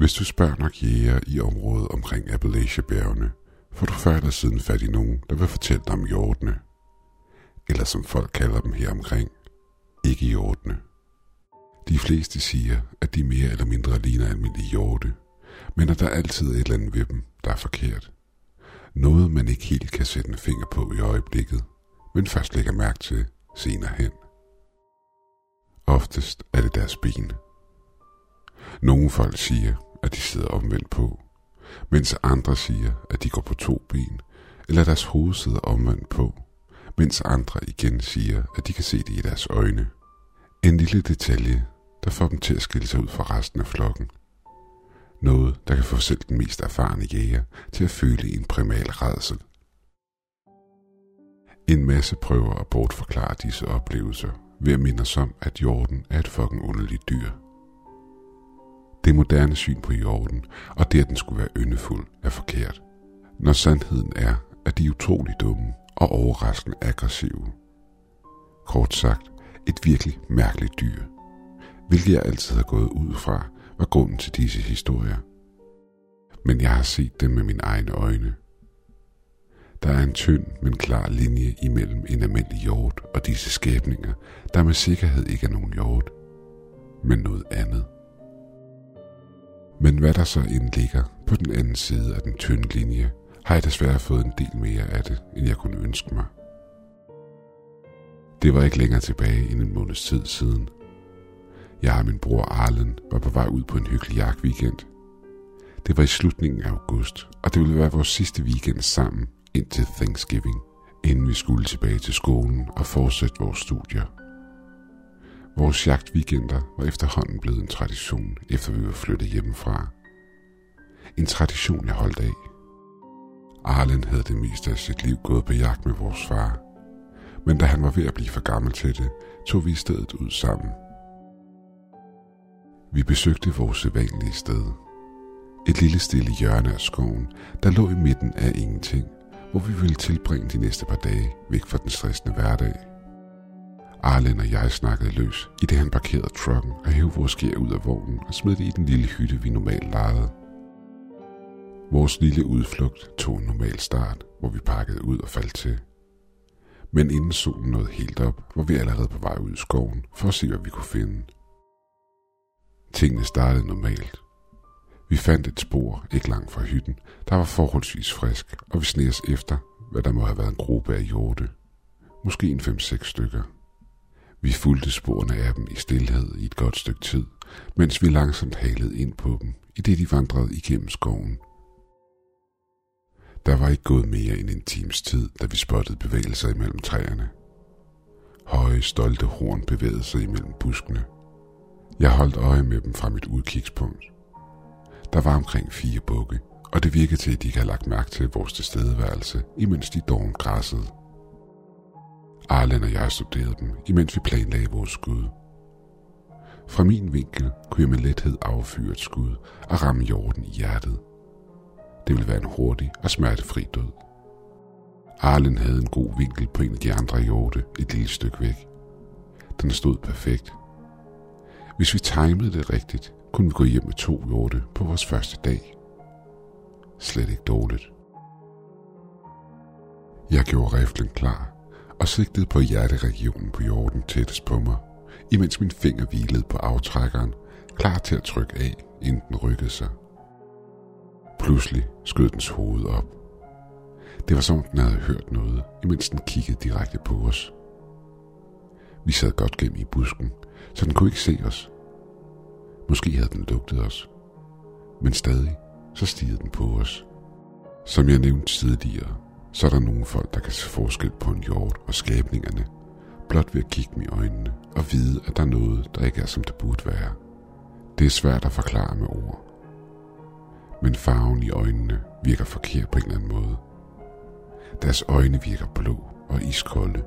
Hvis du spørger nok jæger i området omkring Appalachia-bjergene, får du før eller siden fat i nogen, der vil fortælle dig om hjortene. Eller som folk kalder dem her omkring, ikke hjortene. De fleste siger, at de mere eller mindre ligner almindelige hjorte, men at der altid er et eller andet ved dem, der er forkert. Noget, man ikke helt kan sætte en finger på i øjeblikket, men først lægger mærke til senere hen. Oftest er det deres ben. Nogle folk siger, at de sidder omvendt på, mens andre siger, at de går på to ben, eller deres hoved sidder omvendt på, mens andre igen siger, at de kan se det i deres øjne. En lille detalje, der får dem til at skille sig ud fra resten af flokken. Noget, der kan få selv den mest erfarne jæger til at føle en primal redsel. En masse prøver at bortforklare disse oplevelser ved at minde os om, at jorden er et fucking underligt dyr. Det moderne syn på jorden, og det at den skulle være yndefuld, er forkert. Når sandheden er, at de er utrolig dumme og overraskende aggressive. Kort sagt, et virkelig mærkeligt dyr, hvilket jeg altid har gået ud fra, var grunden til disse historier. Men jeg har set dem med mine egne øjne. Der er en tynd, men klar linje imellem en almindelig hjort og disse skabninger, der med sikkerhed ikke er nogen hjort, men noget andet. Men hvad der så end ligger på den anden side af den tynde linje, har jeg desværre fået en del mere af det, end jeg kunne ønske mig. Det var ikke længere tilbage end en måneds tid siden. Jeg og min bror Arlen var på vej ud på en hyggelig jagtweekend. Det var i slutningen af august, og det ville være vores sidste weekend sammen indtil Thanksgiving, inden vi skulle tilbage til skolen og fortsætte vores studier. Vores jagtweekender var efterhånden blevet en tradition, efter vi var flyttet hjemmefra. En tradition, jeg holdt af. Arlen havde det meste af sit liv gået på jagt med vores far. Men da han var ved at blive for gammel til det, tog vi i stedet ud sammen. Vi besøgte vores sædvanlige sted. Et lille stille hjørne af skoven, der lå i midten af ingenting, hvor vi ville tilbringe de næste par dage væk fra den stressende hverdag. Arlen og jeg snakkede løs, i det han parkerede trucken og hævde vores gear ud af vognen og smed det i den lille hytte, vi normalt lejede. Vores lille udflugt tog en normal start, hvor vi pakkede ud og faldt til. Men inden solen nåede helt op, var vi allerede på vej ud i skoven for at se, hvad vi kunne finde. Tingene startede normalt. Vi fandt et spor ikke langt fra hytten, der var forholdsvis frisk, og vi sned efter, hvad der må have været en gruppe af hjorte. Måske en 5-6 stykker. Vi fulgte sporene af dem i stillhed i et godt stykke tid, mens vi langsomt halede ind på dem, i det de vandrede igennem skoven. Der var ikke gået mere end en times tid, da vi spottede bevægelser imellem træerne. Høje, stolte horn bevægede sig imellem buskene. Jeg holdt øje med dem fra mit udkigspunkt. Der var omkring fire bukke, og det virkede til, at de ikke havde lagt mærke til vores tilstedeværelse, imens de doven græssede. Arlen og jeg studerede dem, imens vi planlagde vores skud. Fra min vinkel kunne jeg med lethed affyre et skud og ramme jorden i hjertet. Det ville være en hurtig og smertefri død. Arlen havde en god vinkel på en af de andre hjorte et lille stykke væk. Den stod perfekt. Hvis vi timede det rigtigt, kunne vi gå hjem med to hjorte på vores første dag. Slet ikke dårligt. Jeg gjorde riflen klar og sigtede på hjerteregionen på jorden tættest på mig, imens min finger hvilede på aftrækkeren, klar til at trykke af, inden den rykkede sig. Pludselig skød dens hoved op. Det var som om den havde hørt noget, imens den kiggede direkte på os. Vi sad godt gennem i busken, så den kunne ikke se os. Måske havde den lugtet os. Men stadig, så stigede den på os. Som jeg nævnte tidligere, så er der nogle folk, der kan se forskel på en hjort og skabningerne, blot ved at kigge dem i øjnene og vide, at der er noget, der ikke er, som det burde være. Det er svært at forklare med ord. Men farven i øjnene virker forkert på en eller anden måde. Deres øjne virker blå og iskolde.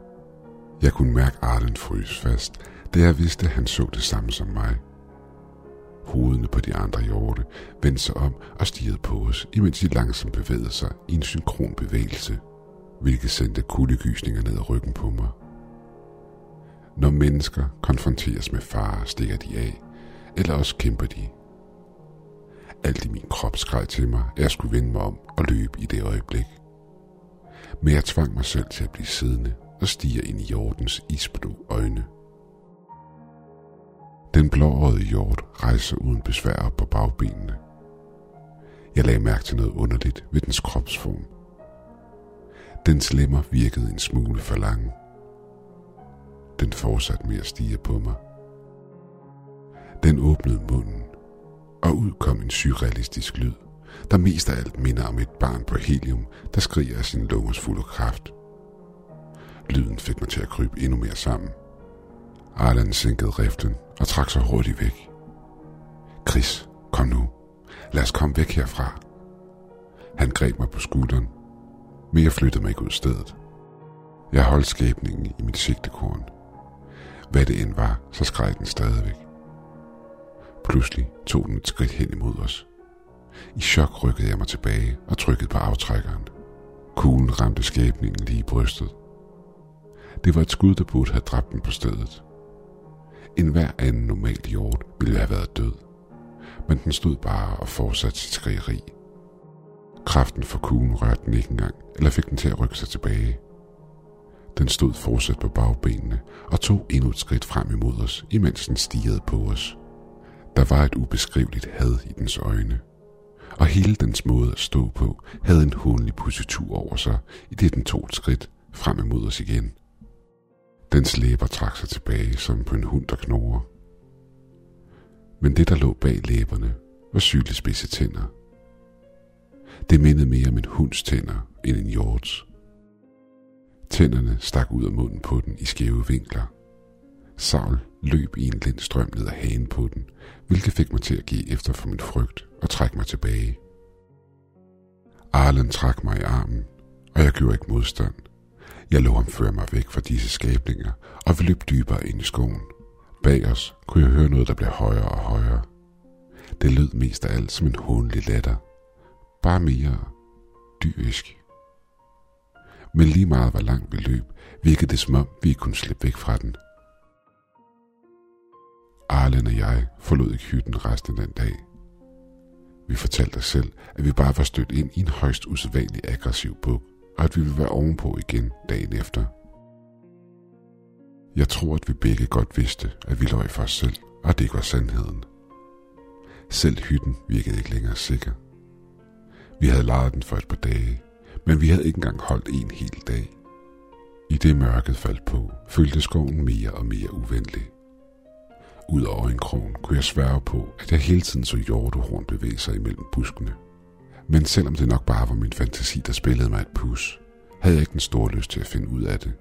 Jeg kunne mærke Arlen fryse fast, da jeg vidste, at han så det samme som mig. Hovedene på de andre hjorte vendte sig om og stirrede på os, imens de langsomt bevægede sig i en synkron bevægelse, hvilket sendte kuldegysninger ned ad ryggen på mig. Når mennesker konfronteres med fare, stikker de af, eller også kæmper de. Alt i min krop skreg til mig, at jeg skulle vende mig om og løbe i det øjeblik. Men jeg tvang mig selv til at blive siddende og stiger ind i Jordens isblå øjne. Den blåårede hjort rejser uden besvær op på bagbenene. Jeg lagde mærke til noget underligt ved dens kropsform. Dens lemmer virkede en smule for lange. Den fortsatte med at stige på mig. Den åbnede munden, og ud kom en surrealistisk lyd, der mest af alt minder om et barn på helium, der skriger af sin lungers fulde kraft. Lyden fik mig til at krybe endnu mere sammen. Arlan sænkede riften og trak sig hurtigt væk. Chris, kom nu. Lad os komme væk herfra. Han greb mig på skulderen, men jeg flyttede mig ikke ud stedet. Jeg holdt skæbningen i mit sigtekorn. Hvad det end var, så skreg den stadigvæk. Pludselig tog den et skridt hen imod os. I chok rykkede jeg mig tilbage og trykkede på aftrækkeren. Kuglen ramte skæbningen lige i brystet. Det var et skud, der burde have dræbt den på stedet. En hver anden normal hjort ville have været død. Men den stod bare og fortsatte sit skrigeri. Kraften for kuglen rørte den ikke engang, eller fik den til at rykke sig tilbage. Den stod fortsat på bagbenene og tog endnu et skridt frem imod os, imens den stirrede på os. Der var et ubeskriveligt had i dens øjne, og hele dens måde at stå på havde en hundelig positur over sig, i det den tog et skridt frem imod os igen. Dens læber trak sig tilbage som på en hund, der knurrer. Men det, der lå bag læberne, var sygelig spidse tænder. Det mindede mere om en hunds tænder end en hjorts. Tænderne stak ud af munden på den i skæve vinkler. Saul løb i en lind strøm ned ad hagen på den, hvilket fik mig til at give efter for min frygt og trække mig tilbage. Arlen trak mig i armen, og jeg gjorde ikke modstand. Jeg lå ham føre mig væk fra disse skabninger, og vi løb dybere ind i skoven. Bag os kunne jeg høre noget, der blev højere og højere. Det lød mest af alt som en hånlig latter. Bare mere dyrisk. Men lige meget hvor langt vi løb, virkede det som om, vi kunne slippe væk fra den. Arlen og jeg forlod ikke hytten resten af den dag. Vi fortalte os selv, at vi bare var stødt ind i en højst usædvanlig aggressiv buk, og at vi vil være ovenpå igen dagen efter. Jeg tror, at vi begge godt vidste, at vi løg for os selv, og at det ikke var sandheden. Selv hytten virkede ikke længere sikker. Vi havde lejet den for et par dage, men vi havde ikke engang holdt en hel dag. I det mørket faldt på, følte skoven mere og mere uvenlig. Ud af øjenkrogen kunne jeg sværge på, at jeg hele tiden så hjortehorn bevæge sig imellem buskene. Men selvom det nok bare var min fantasi, der spillede mig et pus, havde jeg ikke den store lyst til at finde ud af det.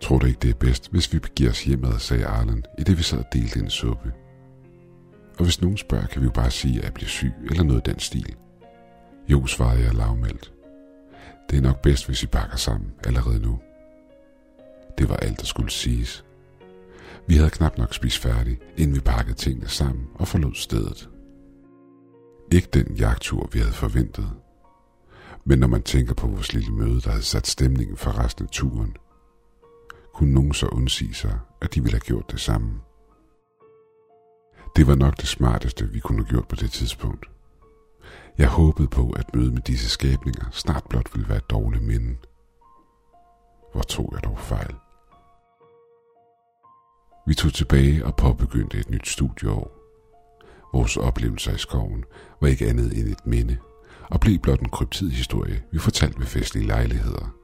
Tror du ikke, det er bedst, hvis vi begiver os hjemad, sagde Arlen, i det vi sad og delte en suppe. Og hvis nogen spørger, kan vi jo bare sige, at jeg bliver syg eller noget af den stil. Jo, svarede jeg lavmældt. Det er nok bedst, hvis vi pakker sammen allerede nu. Det var alt, der skulle siges. Vi havde knap nok spist færdig, inden vi pakkede tingene sammen og forlod stedet. Ikke den jagttur, vi havde forventet. Men når man tænker på vores lille møde, der havde sat stemningen for resten af turen, kunne nogen så undsige sig, at de ville have gjort det samme. Det var nok det smarteste, vi kunne have gjort på det tidspunkt. Jeg håbede på, at møde med disse skabninger snart blot ville være et dårligt minde. Hvor tog jeg dog fejl? Vi tog tilbage og påbegyndte et nyt studieår. Vores oplevelser i skoven var ikke andet end et minde, og blev blot en kryptid historie, vi fortalte ved festlige lejligheder.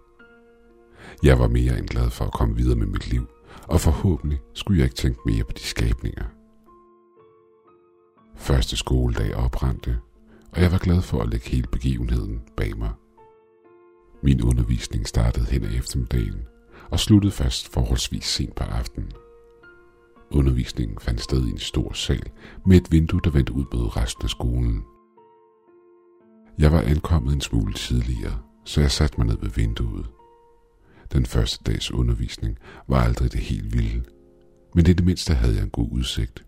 Jeg var mere end glad for at komme videre med mit liv, og forhåbentlig skulle jeg ikke tænke mere på de skabninger. Første skoledag oprændte, og jeg var glad for at lægge hele begivenheden bag mig. Min undervisning startede hen ad eftermiddagen og sluttede fast forholdsvis sent på aftenen. Undervisningen fandt sted i en stor sal med et vindue, der vendte ud mod resten af skolen. Jeg var ankommet en smule tidligere, så jeg satte mig ned ved vinduet. Den første dags undervisning var aldrig det helt vilde, men i det mindste havde jeg en god udsigt.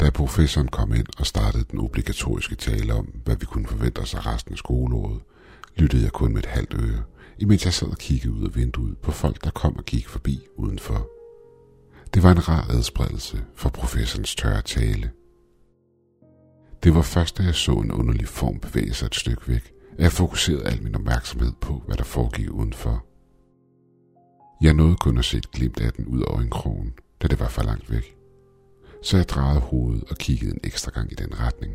Da professoren kom ind og startede den obligatoriske tale om, hvad vi kunne forvente os af resten af skoleåret, lyttede jeg kun med et halvt øre, imens jeg sad og kiggede ud af vinduet på folk, der kom og gik forbi udenfor. Det var en rar adspredelse for professorens tørre tale. Det var først, da jeg så en underlig form bevæge sig et stykke væk, at jeg fokuserede al min opmærksomhed på, hvad der foregik udenfor. Jeg nåede kun at se et glimt af den ud over en krogen, da det var for langt væk. Så jeg drejede hovedet og kiggede en ekstra gang i den retning.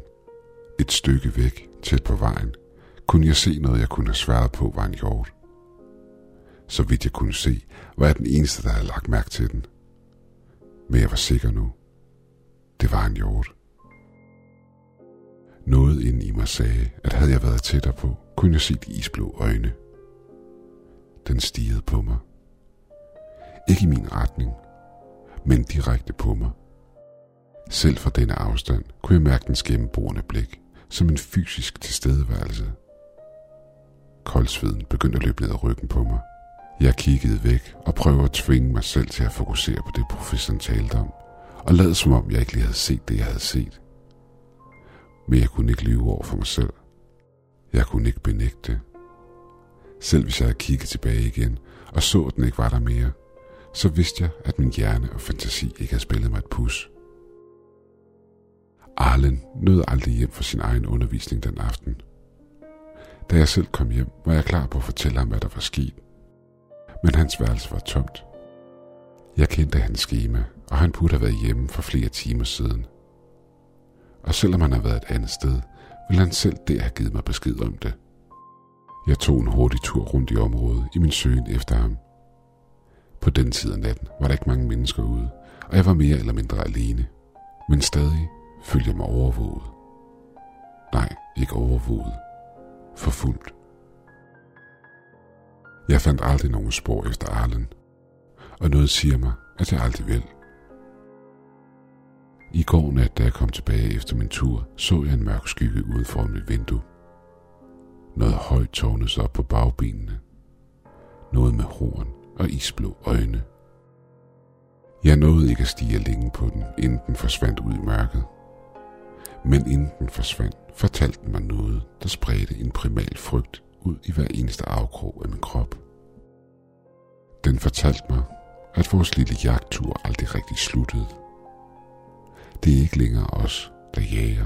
Et stykke væk, tæt på vejen, kunne jeg se noget, jeg kunne have sværet på var en hjort. Så vidt jeg kunne se, var jeg den eneste, der havde lagt mærke til den. Men jeg var sikker nu. Det var en hjort. Noget inde i mig sagde, at havde jeg været tættere på, kunne jeg se de isblå øjne. Den stirrede på mig. Ikke i min retning, men direkte på mig. Selv fra denne afstand kunne jeg mærke dens gennemborende blik, som en fysisk tilstedeværelse. Koldsveden begyndte at løbe ned ad ryggen på mig. Jeg kiggede væk og prøvede at tvinge mig selv til at fokusere på det, professoren talte om, og lad som om jeg ikke lige havde set det, jeg havde set. Men jeg kunne ikke lyve over for mig selv. Jeg kunne ikke benægte det. Selv hvis jeg havde kigget tilbage igen og så, at den ikke var der mere, så vidste jeg, at min hjerne og fantasi ikke havde spillet mig et pus. Arlen nåede aldrig hjem fra sin egen undervisning den aften. Da jeg selv kom hjem, var jeg klar på at fortælle ham, hvad der var sket. Men hans værelse var tomt. Jeg kendte hans schema, og han burde have været hjemme for flere timer siden. Og selvom han havde været et andet sted, ville han selv der have givet mig besked om det. Jeg tog en hurtig tur rundt i området i min søgen efter ham. På den tid af natten var der ikke mange mennesker ude, og jeg var mere eller mindre alene. Men stadig følte jeg mig overvåget. Nej, ikke overvåget. Forfulgt. Jeg fandt aldrig nogen spor efter Arlen, og noget siger mig, at jeg aldrig vil. I går nat, da jeg kom tilbage efter min tur, så jeg en mørk skygge uden for mit vindue. Noget højt tårnede sig op på bagbenene. Noget med horn og isblå øjne. Jeg nåede ikke at stige længe på den, inden den forsvandt ud i mørket. Men inden den forsvandt, fortalte den mig noget, der spredte en primal frygt ud i hver eneste afkrog af min krop. Den fortalte mig, at vores lille jagttur aldrig rigtig sluttede. Det er ikke længere os, der jager,